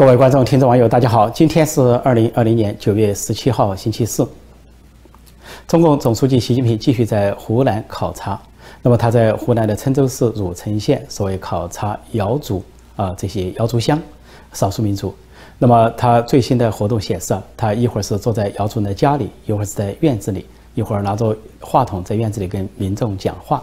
各位观众、听众、网友，大家好！今天是二零二零年九月十七号，星期四。中共总书记习近平继续在湖南考察。那么他在湖南的郴州市汝城县，所谓考察瑶族啊这些瑶族乡少数民族。那么他最新的活动显示，他一会儿是坐在瑶族人的家里，一会儿是在院子里，一会儿拿着话筒在院子里跟民众讲话。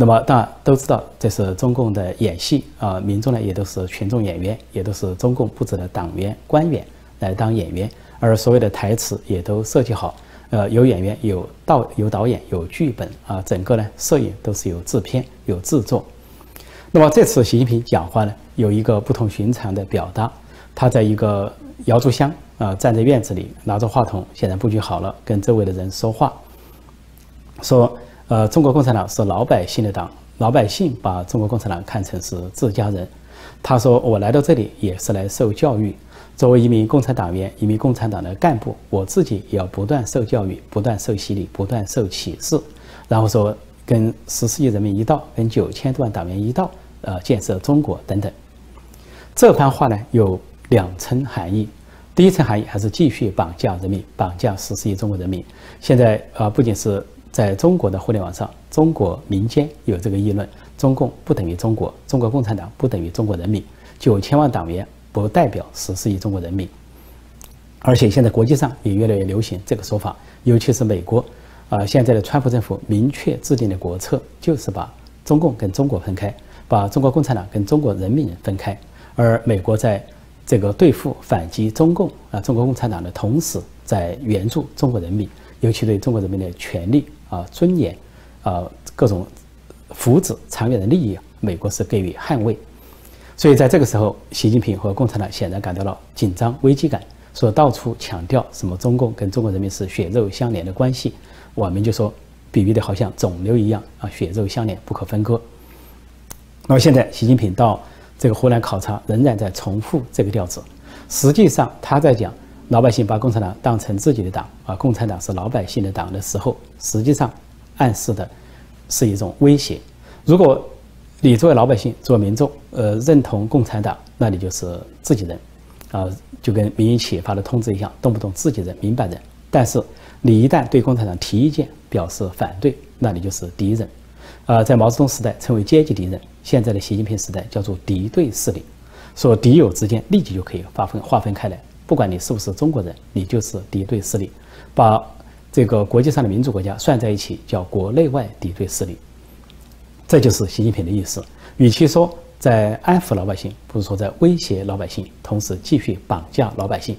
那么当然都知道这是中共的演戏啊，民众呢也都是群众演员，也都是中共布置的党员官员来当演员，而所有的台词也都设计好，呃，有演员，有导，有导演，有剧本啊，整个呢摄影都是有制片有制作。那么这次习近平讲话呢，有一个不同寻常的表达，他在一个瑶族乡啊，站在院子里拿着话筒，显然布局好了，跟周围的人说话，说。呃，中国共产党是老百姓的党，老百姓把中国共产党看成是自家人。他说：“我来到这里也是来受教育，作为一名共产党员，一名共产党的干部，我自己也要不断受教育，不断受洗礼，不断受启示。然后说，跟十四亿人民一道，跟九千多万党员一道，呃，建设中国等等。这番话呢，有两层含义。第一层含义还是继续绑架人民，绑架十四亿中国人民。现在啊，不仅是。在中国的互联网上，中国民间有这个议论：中共不等于中国，中国共产党不等于中国人民，九千万党员不代表十四亿中国人民。而且现在国际上也越来越流行这个说法，尤其是美国，啊，现在的川普政府明确制定的国策就是把中共跟中国分开，把中国共产党跟中国人民分开。而美国在这个对付反击中共啊，中国共产党的同时，在援助中国人民，尤其对中国人民的权利。啊，尊严，啊，各种福祉、长远的利益，美国是给予捍卫。所以在这个时候，习近平和共产党显然感到了紧张、危机感，说到处强调什么中共跟中国人民是血肉相连的关系。我们就说，比喻的好像肿瘤一样啊，血肉相连，不可分割。那么现在，习近平到这个湖南考察，仍然在重复这个调子。实际上，他在讲。老百姓把共产党当成自己的党啊，共产党是老百姓的党的时候，实际上暗示的是一种威胁。如果你作为老百姓、作为民众，呃，认同共产党，那你就是自己人，啊，就跟民营企业发的通知一样，动不动自己人、明白人。但是你一旦对共产党提意见、表示反对，那你就是敌人。啊，在毛泽东时代称为阶级敌人，现在的习近平时代叫做敌对势力，说敌友之间立即就可以划分划分开来。不管你是不是中国人，你就是敌对势力，把这个国际上的民主国家算在一起，叫国内外敌对势力。这就是习近平的意思。与其说在安抚老百姓，不如说在威胁老百姓，同时继续绑架老百姓。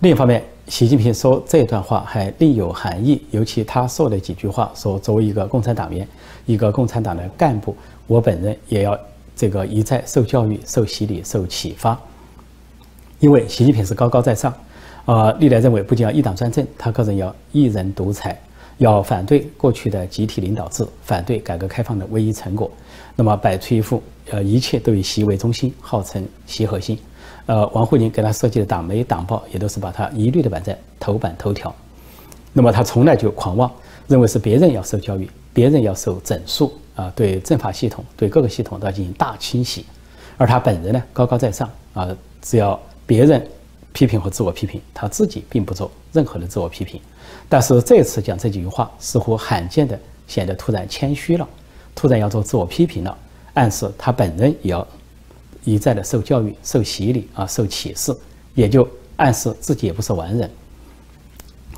另一方面，习近平说这段话还另有含义，尤其他说的几句话，说作为一个共产党员，一个共产党的干部，我本人也要这个一再受教育、受洗礼、受启发。因为习近平是高高在上，啊，历来认为不仅要一党专政，他个人要一人独裁，要反对过去的集体领导制，反对改革开放的唯一成果，那么摆出一副呃一切都以习为中心，号称习核心，呃，王沪宁给他设计的党媒党报也都是把他一律的摆在头版头条，那么他从来就狂妄，认为是别人要受教育，别人要受整肃啊，对政法系统、对各个系统都要进行大清洗，而他本人呢高高在上啊，只要。别人批评和自我批评，他自己并不做任何的自我批评。但是这次讲这几句话，似乎罕见的显得突然谦虚了，突然要做自我批评了，暗示他本人也要一再的受教育、受洗礼啊、受启示，也就暗示自己也不是完人，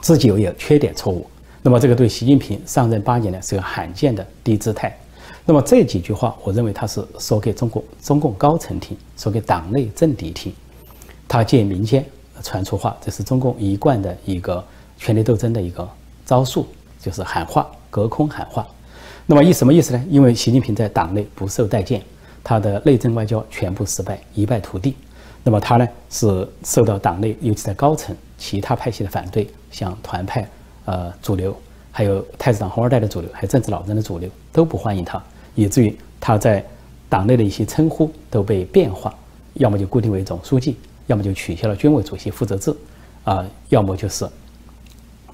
自己有有缺点错误。那么这个对习近平上任八年呢，是个罕见的低姿态。那么这几句话，我认为他是说给中国中共高层听，说给党内政敌听。他借民间传出话，这是中共一贯的一个权力斗争的一个招数，就是喊话，隔空喊话。那么意什么意思呢？因为习近平在党内不受待见，他的内政外交全部失败，一败涂地。那么他呢是受到党内，尤其在高层其他派系的反对，像团派、呃主流，还有太子党红二代的主流，还有政治老人的主流都不欢迎他，以至于他在党内的一些称呼都被变化，要么就固定为总书记。要么就取消了军委主席负责制，啊，要么就是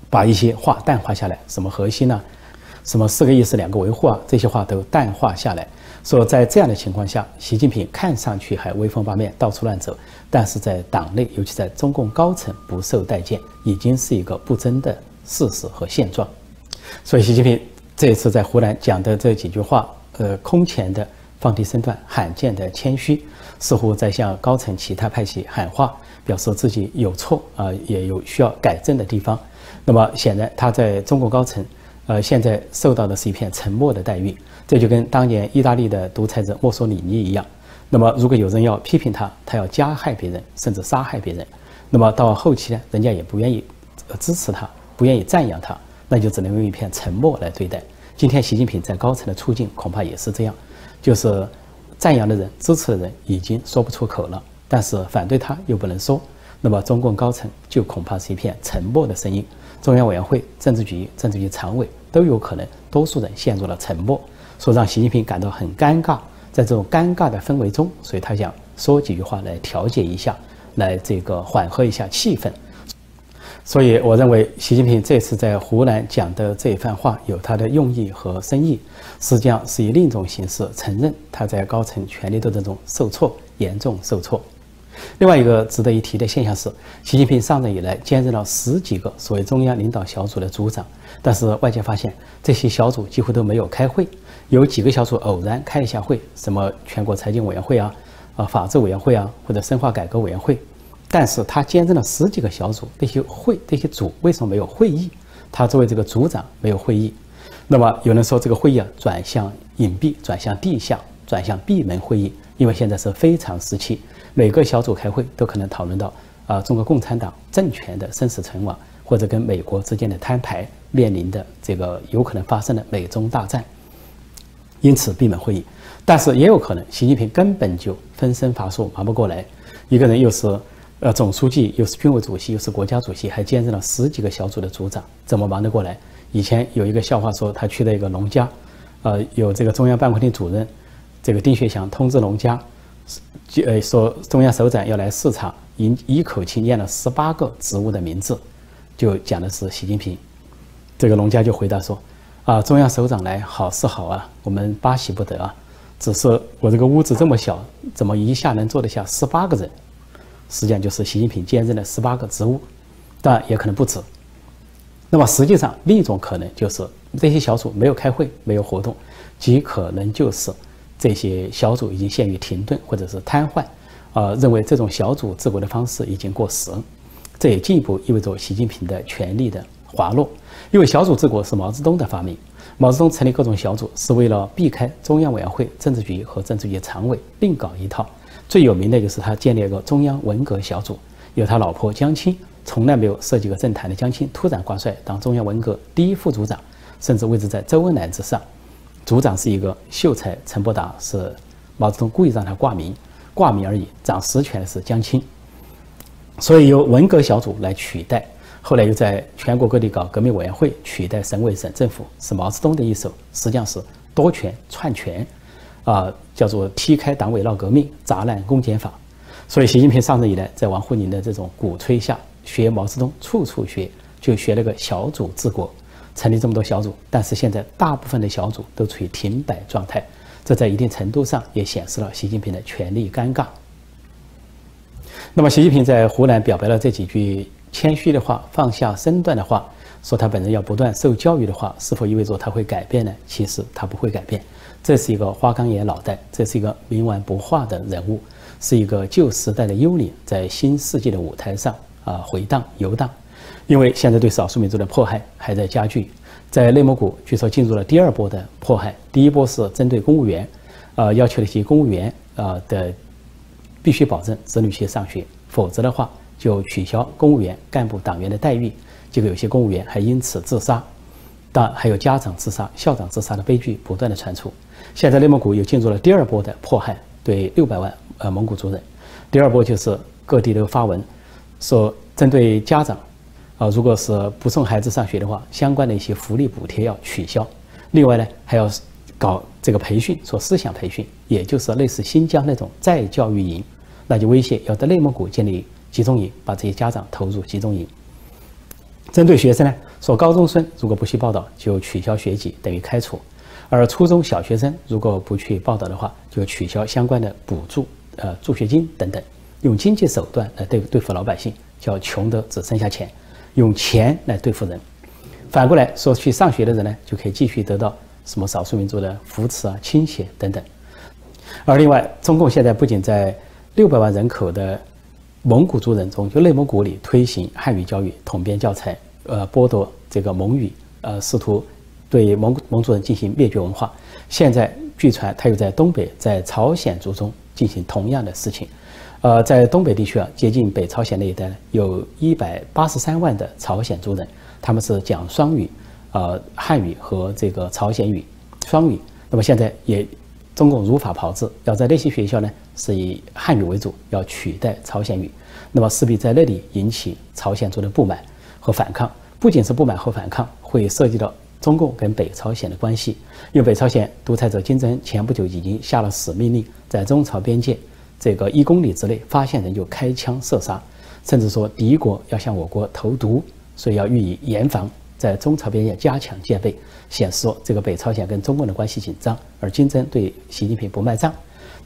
把一些话淡化下来。什么核心呢？什么四个意识两个维护啊，这些话都淡化下来。说在这样的情况下，习近平看上去还威风八面，到处乱走，但是在党内，尤其在中共高层不受待见，已经是一个不争的事实和现状。所以，习近平这次在湖南讲的这几句话，呃，空前的放低身段，罕见的谦虚，似乎在向高层其他派系喊话，表示自己有错啊，也有需要改正的地方。那么，显然他在中国高层，呃，现在受到的是一片沉默的待遇。这就跟当年意大利的独裁者墨索里尼一样，那么如果有人要批评他，他要加害别人，甚至杀害别人，那么到后期呢，人家也不愿意支持他，不愿意赞扬他，那就只能用一片沉默来对待。今天习近平在高层的处境恐怕也是这样，就是赞扬的人、支持的人已经说不出口了，但是反对他又不能说，那么中共高层就恐怕是一片沉默的声音。中央委员会、政治局、政治局常委都有可能，多数人陷入了沉默。说让习近平感到很尴尬，在这种尴尬的氛围中，所以他想说几句话来调节一下，来这个缓和一下气氛。所以我认为，习近平这次在湖南讲的这一番话有他的用意和深意，实际上是以另一种形式承认他在高层权力斗争中受挫，严重受挫。另外一个值得一提的现象是，习近平上任以来兼任了十几个所谓中央领导小组的组长，但是外界发现这些小组几乎都没有开会，有几个小组偶然开一下会，什么全国财经委员会啊、啊法制委员会啊或者深化改革委员会，但是他兼任了十几个小组，这些会这些组为什么没有会议？他作为这个组长没有会议，那么有人说这个会议啊转向隐蔽，转向地下，转向闭门会议，因为现在是非常时期。每个小组开会都可能讨论到啊，中国共产党政权的生死存亡，或者跟美国之间的摊牌面临的这个有可能发生的美中大战，因此闭门会议。但是也有可能，习近平根本就分身乏术，忙不过来。一个人又是呃总书记，又是军委主席，又是国家主席，还兼任了十几个小组的组长，怎么忙得过来？以前有一个笑话说，他去了一个农家，呃，有这个中央办公厅主任，这个丁学祥通知农家。就呃说中央首长要来视察，一一口气念了十八个职务的名字，就讲的是习近平。这个农家就回答说：“啊，中央首长来好是好啊，我们巴喜不得啊。只是我这个屋子这么小，怎么一下能坐得下十八个人？实际上就是习近平兼任了十八个职务，但也可能不止。那么实际上另一种可能就是这些小组没有开会，没有活动，极可能就是。”这些小组已经陷于停顿或者是瘫痪，呃，认为这种小组治国的方式已经过时，这也进一步意味着习近平的权力的滑落。因为小组治国是毛泽东的发明，毛泽东成立各种小组是为了避开中央委员会、政治局和政治局常委，另搞一套。最有名的就是他建立了个中央文革小组，由他老婆江青，从来没有涉及过政坛的江青突然挂帅当中央文革第一副组长，甚至位置在周恩来之上。组长是一个秀才陈伯达，是毛泽东故意让他挂名，挂名而已。掌实权的是江青，所以由文革小组来取代。后来又在全国各地搞革命委员会，取代省委省政府，是毛泽东的一手。实际上是多权篡权，啊，叫做踢开党委闹革命，砸烂公检法。所以习近平上任以来，在王沪宁的这种鼓吹下，学毛泽东，处处学，就学了个小组治国。成立这么多小组，但是现在大部分的小组都处于停摆状态，这在一定程度上也显示了习近平的权力尴尬。那么，习近平在湖南表白了这几句谦虚的话、放下身段的话，说他本人要不断受教育的话，是否意味着他会改变呢？其实他不会改变，这是一个花岗岩脑袋，这是一个冥顽不化的人物，是一个旧时代的幽灵，在新世纪的舞台上啊回荡游荡。因为现在对少数民族的迫害还在加剧，在内蒙古据说进入了第二波的迫害。第一波是针对公务员，呃，要求那些公务员啊的必须保证子女去上学，否则的话就取消公务员干部党员的待遇。结果有些公务员还因此自杀，但还有家长自杀、校长自杀的悲剧不断的传出。现在内蒙古又进入了第二波的迫害，对六百万呃蒙古族人。第二波就是各地都发文说针对家长。啊，如果是不送孩子上学的话，相关的一些福利补贴要取消。另外呢，还要搞这个培训，说思想培训，也就是类似新疆那种再教育营，那就威胁要在内蒙古建立集中营，把这些家长投入集中营。针对学生呢，说高中生如果不去报道，就取消学籍，等于开除；而初中小学生如果不去报道的话，就取消相关的补助、呃助学金等等，用经济手段来对对付老百姓，叫穷的只剩下钱，用钱来对付人。反过来说，去上学的人呢，就可以继续得到什么少数民族的扶持啊、倾斜等等。而另外，中共现在不仅在六百万人口的蒙古族人中，就内蒙古里推行汉语教育统编教材，呃，剥夺这个蒙语，呃，试图对蒙蒙族人进行灭绝文化。现在据传他又在东北，在朝鲜族中进行同样的事情。呃，在东北地区啊，接近北朝鲜那一带呢，有一百八十三万的朝鲜族人，他们是讲双语，呃，汉语和这个朝鲜语双语。那么现在也。中共如法炮制，要在那些学校呢是以汉语为主，要取代朝鲜语，那么势必在那里引起朝鲜族的不满和反抗。不仅是不满和反抗，会涉及到中共跟北朝鲜的关系。因为北朝鲜独裁者金正恩前不久已经下了死命令，在中朝边界这个一公里之内发现人就开枪射杀，甚至说敌国要向我国投毒，所以要予以严防。在中朝边界加强戒备，显示说这个北朝鲜跟中共的关系紧张，而金正对习近平不卖账。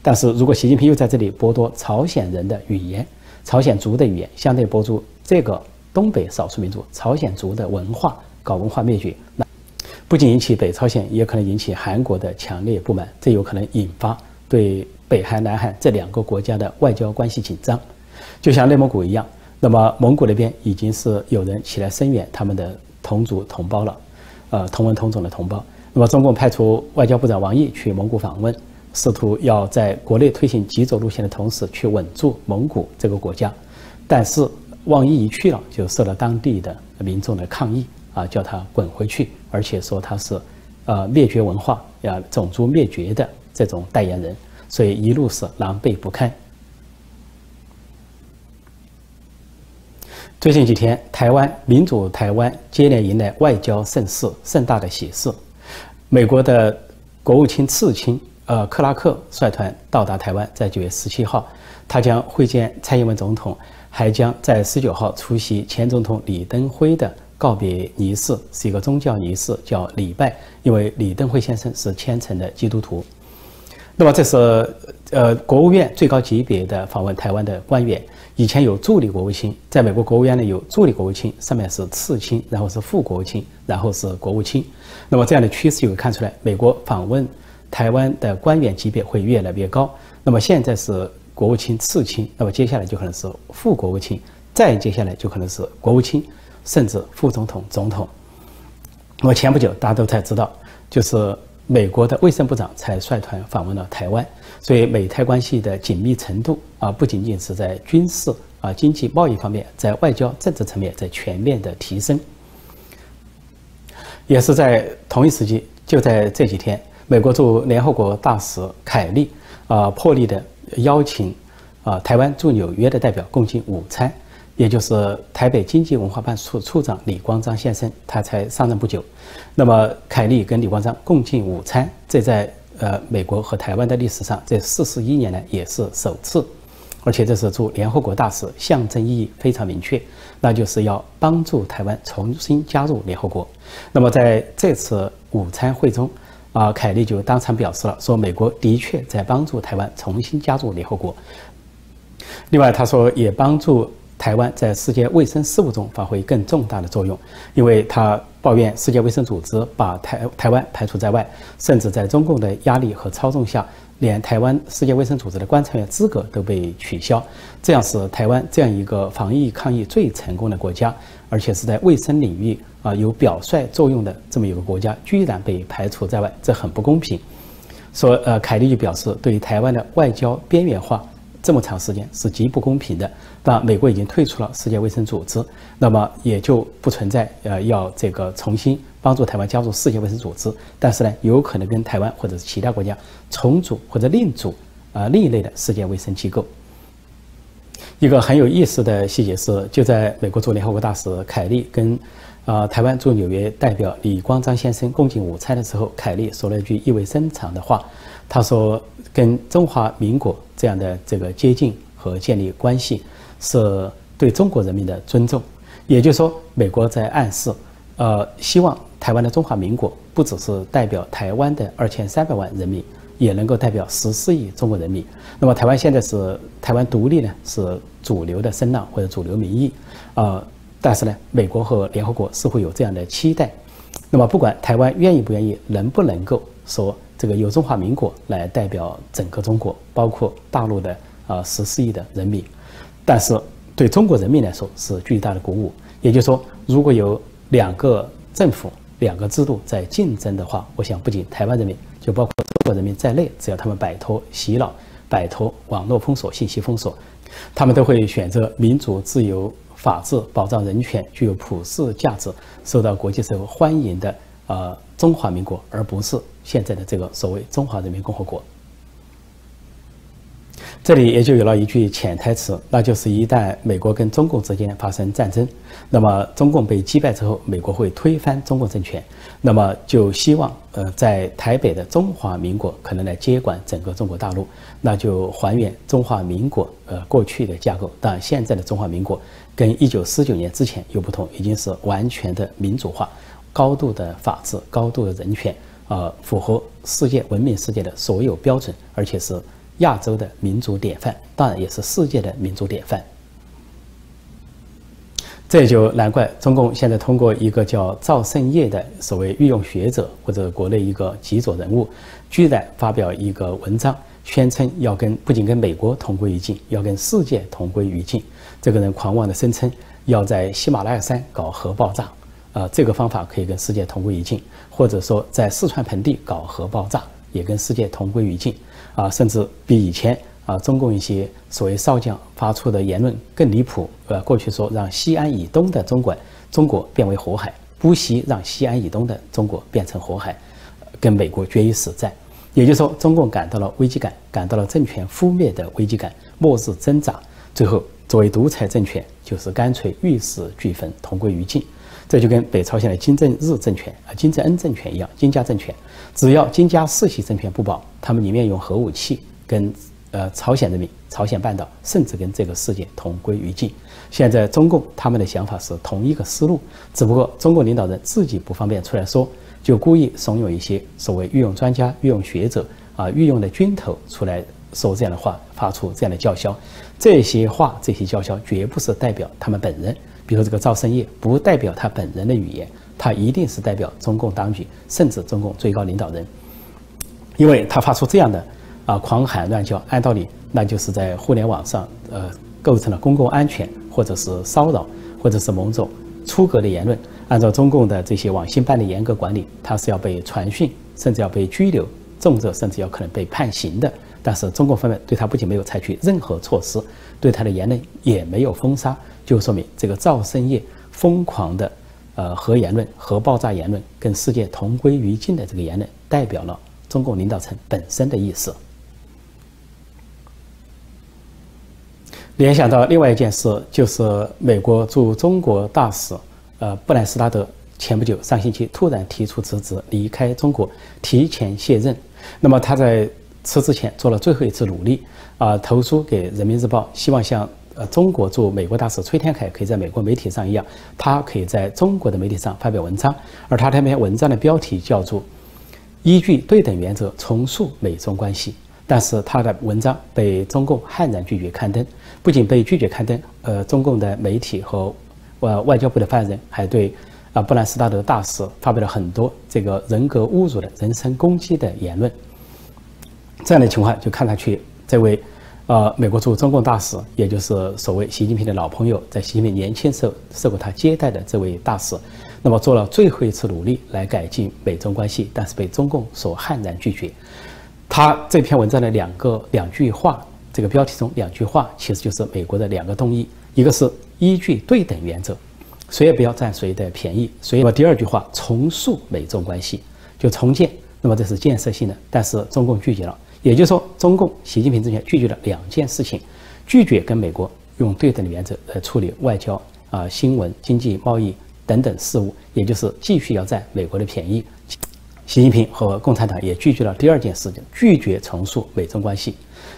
但是如果习近平又在这里剥夺朝鲜人的语言、朝鲜族的语言，相对剥夺这个东北少数民族朝鲜族的文化，搞文化灭绝，那不仅引起北朝鲜，也可能引起韩国的强烈不满，这有可能引发对北韩、南韩这两个国家的外交关系紧张。就像内蒙古一样，那么蒙古那边已经是有人起来声援他们的。同族同胞了，呃，同文同种的同胞。那么，中共派出外交部长王毅去蒙古访问，试图要在国内推行极左路线的同时，去稳住蒙古这个国家。但是，王毅一去了，就受到当地的民众的抗议啊，叫他滚回去，而且说他是，呃，灭绝文化、要种族灭绝的这种代言人，所以一路是狼狈不堪。最近几天，台湾民主台湾接连迎来外交盛事，盛大的喜事。美国的国务卿次卿呃克拉克率团到达台湾，在九月十七号，他将会见蔡英文总统，还将在十九号出席前总统李登辉的告别仪式，是一个宗教仪式，叫礼拜，因为李登辉先生是虔诚的基督徒。那么这是呃国务院最高级别的访问台湾的官员。以前有助理国务卿，在美国国务院呢有助理国务卿，上面是次卿，然后是副国务卿，然后是国务卿。那么这样的趋势就会看出来，美国访问台湾的官员级别会越来越高。那么现在是国务卿、次卿，那么接下来就可能是副国务卿，再接下来就可能是国务卿，甚至副总统、总统。那么前不久大家都才知道，就是美国的卫生部长才率团访问了台湾。所以美台关系的紧密程度啊，不仅仅是在军事啊、经济贸易方面，在外交政治层面在全面的提升。也是在同一时期，就在这几天，美国驻联合国大使凯利啊，破例的邀请啊台湾驻纽约的代表共进午餐，也就是台北经济文化办事处处长李光章先生，他才上任不久。那么凯利跟李光章共进午餐，这在。呃，美国和台湾的历史上，这四十一年来也是首次，而且这是驻联合国大使，象征意义非常明确，那就是要帮助台湾重新加入联合国。那么在这次午餐会中，啊，凯利就当场表示了，说美国的确在帮助台湾重新加入联合国。另外，他说也帮助。台湾在世界卫生事务中发挥更重大的作用，因为他抱怨世界卫生组织把台台湾排除在外，甚至在中共的压力和操纵下，连台湾世界卫生组织的观察员资格都被取消。这样使台湾这样一个防疫抗疫最成功的国家，而且是在卫生领域啊有表率作用的这么一个国家，居然被排除在外，这很不公平。说呃，凯利就表示，对于台湾的外交边缘化。这么长时间是极不公平的。那美国已经退出了世界卫生组织，那么也就不存在呃要这个重新帮助台湾加入世界卫生组织。但是呢，有可能跟台湾或者是其他国家重组或者另组啊另一类的世界卫生机构。一个很有意思的细节是，就在美国驻联合国大使凯利跟啊台湾驻纽约代表李光章先生共进午餐的时候，凯利说了一句意味深长的话，他说：“跟中华民国。”这样的这个接近和建立关系，是对中国人民的尊重，也就是说，美国在暗示，呃，希望台湾的中华民国不只是代表台湾的二千三百万人民，也能够代表十四亿中国人民。那么，台湾现在是台湾独立呢，是主流的声浪或者主流民意，呃，但是呢，美国和联合国似乎有这样的期待。那么，不管台湾愿意不愿意，能不能够说这个由中华民国来代表整个中国，包括大陆的啊十四亿的人民，但是对中国人民来说是巨大的鼓舞。也就是说，如果有两个政府、两个制度在竞争的话，我想不仅台湾人民，就包括中国人民在内，只要他们摆脱洗脑、摆脱网络封锁、信息封锁，他们都会选择民主、自由。法治保障人权，具有普世价值，受到国际社会欢迎的呃中华民国，而不是现在的这个所谓中华人民共和国。这里也就有了一句潜台词，那就是一旦美国跟中共之间发生战争，那么中共被击败之后，美国会推翻中共政权，那么就希望呃在台北的中华民国可能来接管整个中国大陆，那就还原中华民国呃过去的架构。但现在的中华民国跟一九四九年之前又不同，已经是完全的民主化，高度的法治，高度的人权，呃，符合世界文明世界的所有标准，而且是。亚洲的民主典范，当然也是世界的民主典范。这就难怪中共现在通过一个叫赵胜业的所谓御用学者或者国内一个极左人物，居然发表一个文章，宣称要跟不仅跟美国同归于尽，要跟世界同归于尽。这个人狂妄的声称要在喜马拉雅山搞核爆炸，啊，这个方法可以跟世界同归于尽，或者说在四川盆地搞核爆炸也跟世界同归于尽。啊，甚至比以前啊，中共一些所谓少将发出的言论更离谱。呃，过去说让西安以东的中国中国变为火海，不惜让西安以东的中国变成火海，跟美国决一死战。也就是说，中共感到了危机感，感到了政权覆灭的危机感，末日挣扎。最后，作为独裁政权，就是干脆玉石俱焚，同归于尽。这就跟北朝鲜的金正日政权啊、金正恩政权一样，金家政权，只要金家世袭政权不保，他们宁愿用核武器跟呃朝鲜人民、朝鲜半岛，甚至跟这个世界同归于尽。现在中共他们的想法是同一个思路，只不过中国领导人自己不方便出来说，就故意怂恿一些所谓御用专家、御用学者啊、御用的军头出来说这样的话，发出这样的叫嚣。这些话、这些叫嚣，绝不是代表他们本人。比如这个赵胜业，不代表他本人的语言，他一定是代表中共当局，甚至中共最高领导人，因为他发出这样的啊狂喊乱叫，按道理那就是在互联网上呃构成了公共安全，或者是骚扰，或者是某种出格的言论。按照中共的这些网信办的严格管理，他是要被传讯，甚至要被拘留，重则甚至要可能被判刑的。但是中共方面对他不仅没有采取任何措施，对他的言论也没有封杀。就说明这个赵生业疯狂的，呃核言论、核爆炸言论，跟世界同归于尽的这个言论，代表了中共领导层本身的意思。联想到另外一件事，就是美国驻中国大使，呃布兰斯拉德前不久上星期突然提出辞职，离开中国，提前卸任。那么他在辞职前做了最后一次努力，啊投书给人民日报，希望像。呃，中国驻美国大使崔天凯可以在美国媒体上一样，他可以在中国的媒体上发表文章，而他这篇文章的标题叫做“依据对等原则重塑美中关系”。但是他的文章被中共悍然拒绝刊登，不仅被拒绝刊登，呃，中共的媒体和呃外交部的发言人还对啊布兰斯达德大使发表了很多这个人格侮辱的人身攻击的言论。这样的情况就看上去这位。呃，美国驻中共大使，也就是所谓习近平的老朋友，在习近平年轻时候受过他接待的这位大使，那么做了最后一次努力来改进美中关系，但是被中共所悍然拒绝。他这篇文章的两个两句话，这个标题中两句话，其实就是美国的两个动议，一个是依据对等原则，谁也不要占谁的便宜。所以，第二句话重塑美中关系，就重建，那么这是建设性的，但是中共拒绝了。也就是说，中共习近平政权拒绝了两件事情：拒绝跟美国用对等的原则来处理外交、啊新闻、经济、贸易等等事务，也就是继续要占美国的便宜；习近平和共产党也拒绝了第二件事情，拒绝重塑美中关系。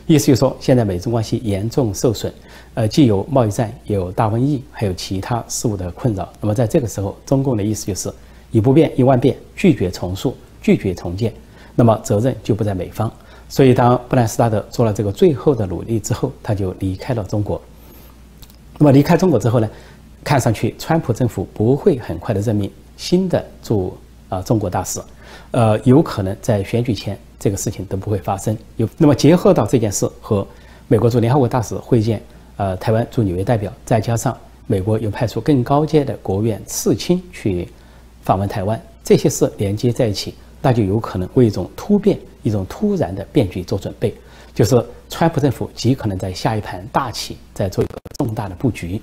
意思就是说，现在美中关系严重受损，呃，既有贸易战，也有大瘟疫，还有其他事物的困扰。那么在这个时候，中共的意思就是以不变应万变，拒绝重塑，拒绝重建，那么责任就不在美方。所以，当布兰斯达德做了这个最后的努力之后，他就离开了中国。那么离开中国之后呢，看上去川普政府不会很快的任命新的驻啊中国大使。呃，有可能在选举前这个事情都不会发生。有那么结合到这件事和美国驻联合国大使会见，呃，台湾驻纽约代表，再加上美国又派出更高阶的国务院次卿去访问台湾，这些事连接在一起，那就有可能为一种突变、一种突然的变局做准备。就是川普政府极可能在下一盘大棋，在做一个重大的布局。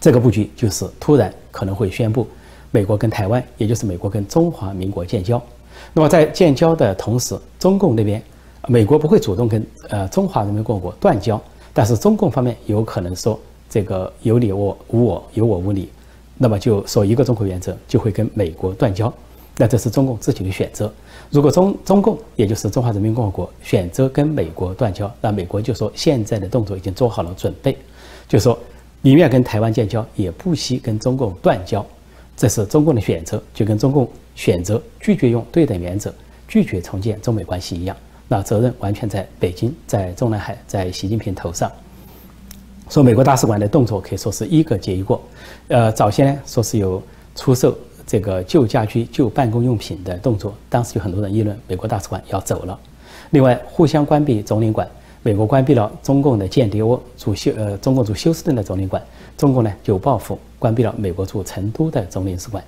这个布局就是突然可能会宣布。美国跟台湾，也就是美国跟中华民国建交。那么在建交的同时，中共那边，美国不会主动跟呃中华人民共和国断交，但是中共方面有可能说这个有你我无我，有我无你，那么就说一个中国原则就会跟美国断交。那这是中共自己的选择。如果中中共，也就是中华人民共和国选择跟美国断交，那美国就说现在的动作已经做好了准备，就说宁愿跟台湾建交，也不惜跟中共断交。这是中共的选择，就跟中共选择拒绝用对等原则、拒绝重建中美关系一样。那责任完全在北京，在中南海，在习近平头上。说美国大使馆的动作可以说是一个接一个。呃，早先呢说是有出售这个旧家居、旧办公用品的动作，当时有很多人议论美国大使馆要走了。另外，互相关闭总领馆，美国关闭了中共的间谍窝驻休呃中共驻休斯顿的总领馆。中共呢就报复，关闭了美国驻成都的总领事馆，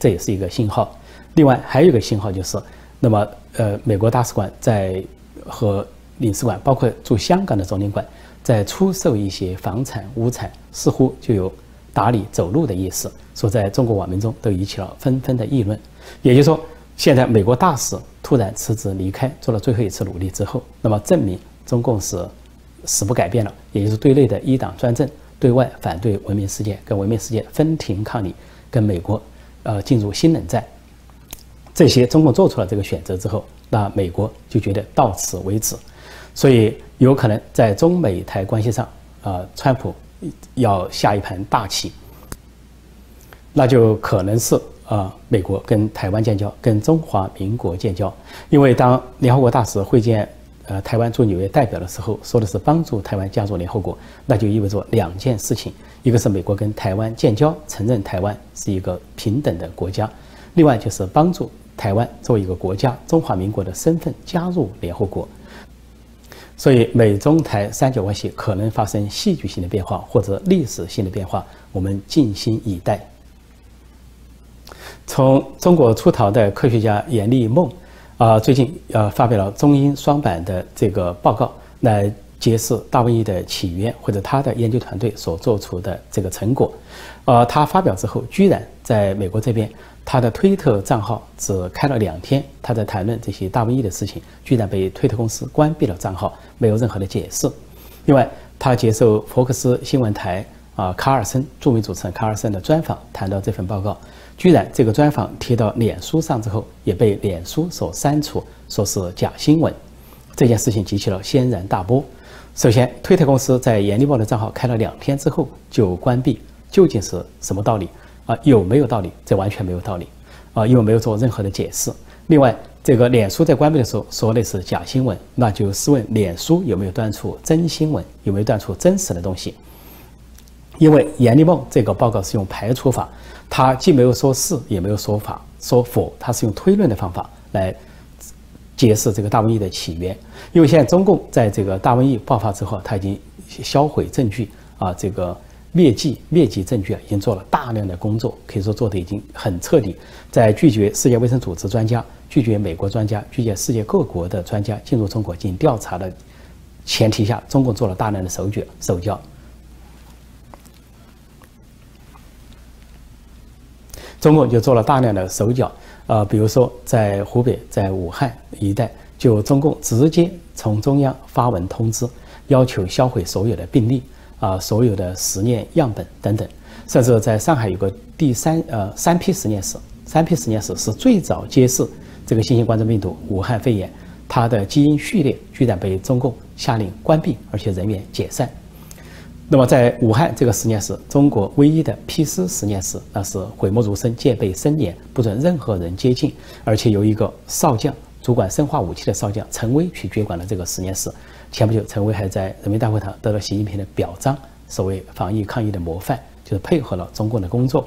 这也是一个信号。另外还有一个信号就是，那么呃，美国大使馆在和领事馆，包括驻香港的总领馆，在出售一些房产、物产，似乎就有打理走路的意思。说在中国网民中都引起了纷纷的议论。也就是说，现在美国大使突然辞职离开，做了最后一次努力之后，那么证明中共是死不改变了，也就是对内的一党专政。对外反对文明世界，跟文明世界分庭抗礼，跟美国，呃，进入新冷战。这些中共做出了这个选择之后，那美国就觉得到此为止，所以有可能在中美台关系上，呃，川普要下一盘大棋，那就可能是啊，美国跟台湾建交，跟中华民国建交，因为当联合国大使会见。呃，台湾驻纽约代表的时候说的是帮助台湾加入联合国，那就意味着两件事情：一个是美国跟台湾建交，承认台湾是一个平等的国家；另外就是帮助台湾作为一个国家，中华民国的身份加入联合国。所以，美中台三角关系可能发生戏剧性的变化或者历史性的变化，我们静心以待。从中国出逃的科学家阎立梦。啊，最近呃发表了中英双版的这个报告，来揭示大瘟疫的起源，或者他的研究团队所做出的这个成果。呃，他发表之后，居然在美国这边，他的推特账号只开了两天，他在谈论这些大瘟疫的事情，居然被推特公司关闭了账号，没有任何的解释。另外，他接受福克斯新闻台啊卡尔森著名主持人卡尔森的专访，谈到这份报告。居然这个专访贴到脸书上之后，也被脸书所删除，说是假新闻。这件事情激起了轩然大波。首先，推特公司在严立报的账号开了两天之后就关闭，究竟是什么道理啊？有没有道理？这完全没有道理啊！因为没有做任何的解释。另外，这个脸书在关闭的时候说的是假新闻，那就试问脸书有没有断出真新闻？有没有断出真实的东西？因为严立梦这个报告是用排除法。他既没有说是，也没有说法说否，他是用推论的方法来解释这个大瘟疫的起源。因为现在中共在这个大瘟疫爆发之后，他已经销毁证据啊，这个灭迹灭迹证据啊，已经做了大量的工作，可以说做的已经很彻底。在拒绝世界卫生组织专家、拒绝美国专家、拒绝世界各国的专家进入中国进行调查的前提下，中共做了大量的手脚手脚。中共就做了大量的手脚，呃，比如说在湖北、在武汉一带，就中共直接从中央发文通知，要求销毁所有的病例啊，所有的实验样本等等，甚至在上海有个第三呃三批实验室，三批实验室是最早揭示这个新型冠状病毒武汉肺炎，它的基因序列居然被中共下令关闭，而且人员解散。那么在武汉这个实验室，中国唯一的 P 四实验室，那是讳莫如深，戒备森严，不准任何人接近，而且由一个少将主管生化武器的少将陈威去接管了这个实验室。前不久，陈威还在人民大会堂得到习近平的表彰，所谓防疫抗疫的模范，就是配合了中共的工作。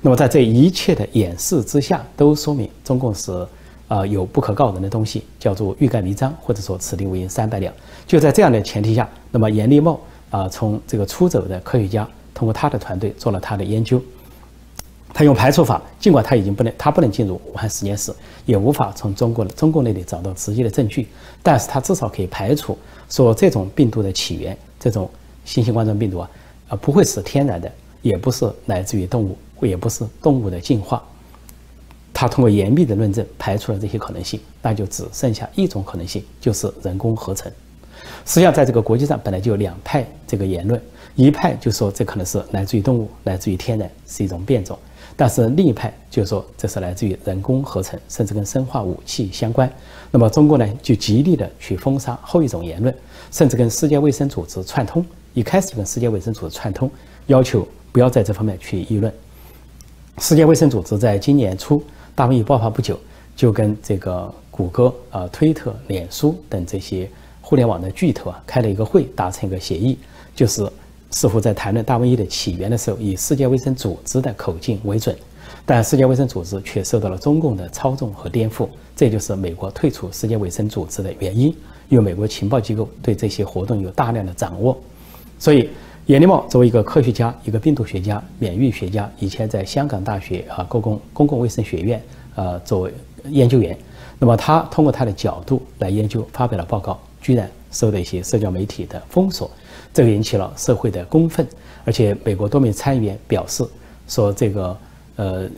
那么在这一切的掩饰之下，都说明中共是啊有不可告人的东西，叫做欲盖弥彰，或者说此地无银三百两。就在这样的前提下，那么严立茂。啊，从这个出走的科学家，通过他的团队做了他的研究。他用排除法，尽管他已经不能，他不能进入武汉实验室，也无法从中国的中国那里找到直接的证据，但是他至少可以排除说这种病毒的起源，这种新型冠状病毒啊，啊不会是天然的，也不是来自于动物，也不是动物的进化。他通过严密的论证排除了这些可能性，那就只剩下一种可能性，就是人工合成。实际上，在这个国际上本来就有两派这个言论，一派就说这可能是来自于动物，来自于天然，是一种变种；但是另一派就是说这是来自于人工合成，甚至跟生化武器相关。那么中国呢，就极力的去封杀后一种言论，甚至跟世界卫生组织串通，一开始跟世界卫生组织串通，要求不要在这方面去议论。世界卫生组织在今年初大瘟疫爆发不久，就跟这个谷歌、啊推特、脸书等这些。互联网的巨头啊，开了一个会，达成一个协议，就是似乎在谈论大瘟疫的起源的时候，以世界卫生组织的口径为准，但世界卫生组织却受到了中共的操纵和颠覆，这就是美国退出世界卫生组织的原因。因为美国情报机构对这些活动有大量的掌握，所以严立茂作为一个科学家、一个病毒学家、免疫学家，以前在香港大学啊公共公共卫生学院啊作为研究员，那么他通过他的角度来研究，发表了报告。居然受到一些社交媒体的封锁，这个引起了社会的公愤，而且美国多名参议员表示说，这个呃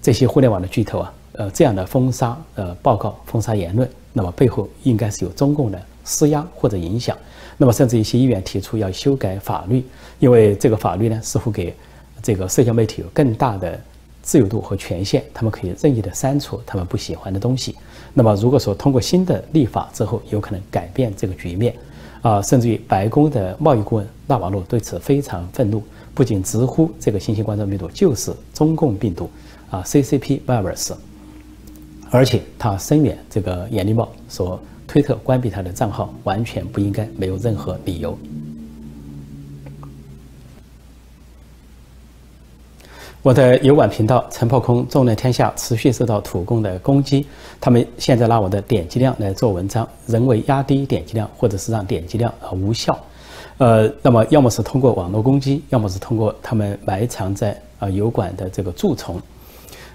这些互联网的巨头啊，呃这样的封杀呃报告、封杀言论，那么背后应该是有中共的施压或者影响。那么甚至一些议员提出要修改法律，因为这个法律呢似乎给这个社交媒体有更大的。自由度和权限，他们可以任意的删除他们不喜欢的东西。那么，如果说通过新的立法之后，有可能改变这个局面，啊，甚至于白宫的贸易顾问纳瓦罗对此非常愤怒，不仅直呼这个新型冠状病毒就是中共病毒，啊，CCP virus，而且他声援这个严立茂，说推特关闭他的账号完全不应该，没有任何理由。我的油管频道“陈破空纵论天下”持续受到土共的攻击，他们现在拿我的点击量来做文章，人为压低点击量，或者是让点击量啊无效。呃，那么要么是通过网络攻击，要么是通过他们埋藏在啊油管的这个蛀虫。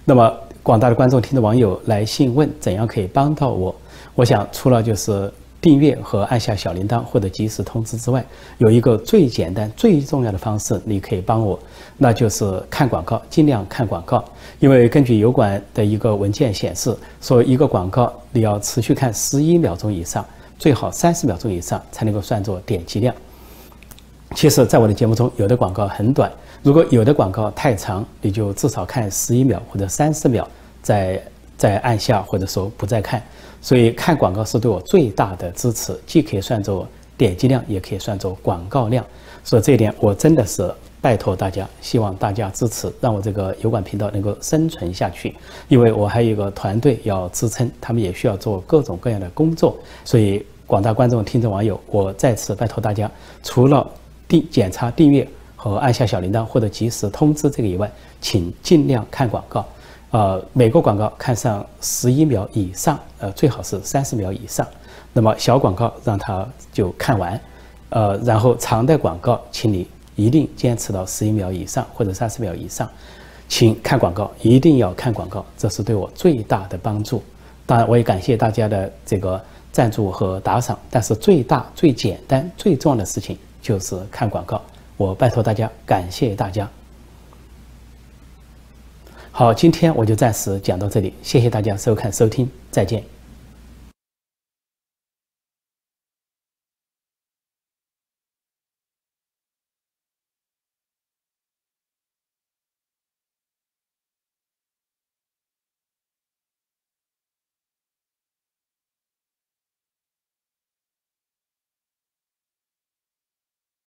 那么广大的观众、听众、网友来信问怎样可以帮到我？我想除了就是。订阅和按下小铃铛或者及时通知之外，有一个最简单、最重要的方式，你可以帮我，那就是看广告，尽量看广告。因为根据油管的一个文件显示，说一个广告你要持续看十一秒钟以上，最好三十秒钟以上才能够算作点击量。其实，在我的节目中，有的广告很短，如果有的广告太长，你就至少看十一秒或者三十秒，再再按下或者说不再看。所以看广告是对我最大的支持，既可以算作点击量，也可以算作广告量。所以这一点我真的是拜托大家，希望大家支持，让我这个油管频道能够生存下去。因为我还有一个团队要支撑，他们也需要做各种各样的工作。所以广大观众、听众、网友，我再次拜托大家，除了订检查订阅和按下小铃铛或者及时通知这个以外，请尽量看广告。呃，每个广告看上十一秒以上，呃，最好是三十秒以上。那么小广告让他就看完，呃，然后长的广告，请你一定坚持到十一秒以上或者三十秒以上。请看广告，一定要看广告，这是对我最大的帮助。当然，我也感谢大家的这个赞助和打赏。但是最大、最简单、最重要的事情就是看广告。我拜托大家，感谢大家。好，今天我就暂时讲到这里，谢谢大家收看收听，再见。